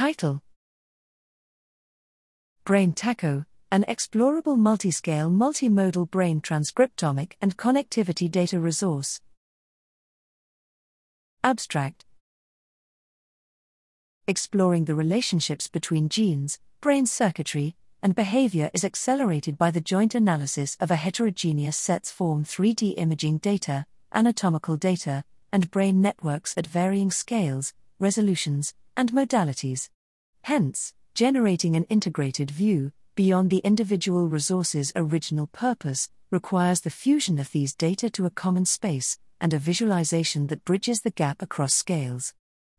Title Brain Taco, an explorable multiscale multimodal brain transcriptomic and connectivity data resource. Abstract Exploring the relationships between genes, brain circuitry, and behavior is accelerated by the joint analysis of a heterogeneous sets form 3D imaging data, anatomical data, and brain networks at varying scales, resolutions, and modalities. Hence, generating an integrated view, beyond the individual resource's original purpose, requires the fusion of these data to a common space, and a visualization that bridges the gap across scales.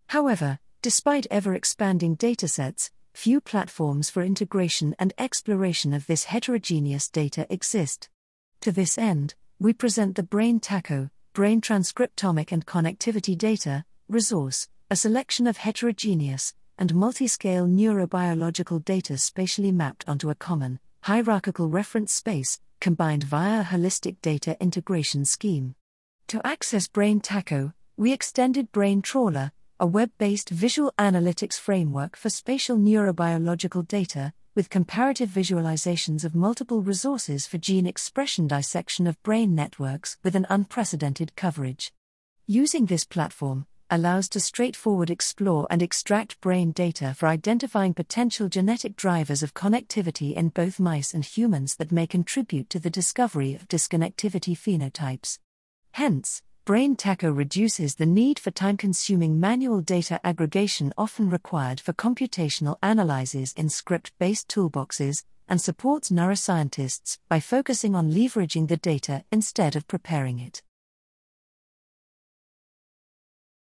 However, despite ever expanding datasets, few platforms for integration and exploration of this heterogeneous data exist. To this end, we present the Brain TACO, Brain Transcriptomic and Connectivity Data, resource, a selection of heterogeneous and multi-scale neurobiological data spatially mapped onto a common, hierarchical reference space, combined via a holistic data integration scheme. To access Brain TACO, we extended Brain Trawler, a web based visual analytics framework for spatial neurobiological data, with comparative visualizations of multiple resources for gene expression dissection of brain networks with an unprecedented coverage. Using this platform, allows to straightforward explore and extract brain data for identifying potential genetic drivers of connectivity in both mice and humans that may contribute to the discovery of disconnectivity phenotypes. Hence, Brain TACO reduces the need for time consuming manual data aggregation often required for computational analyses in script based toolboxes, and supports neuroscientists by focusing on leveraging the data instead of preparing it.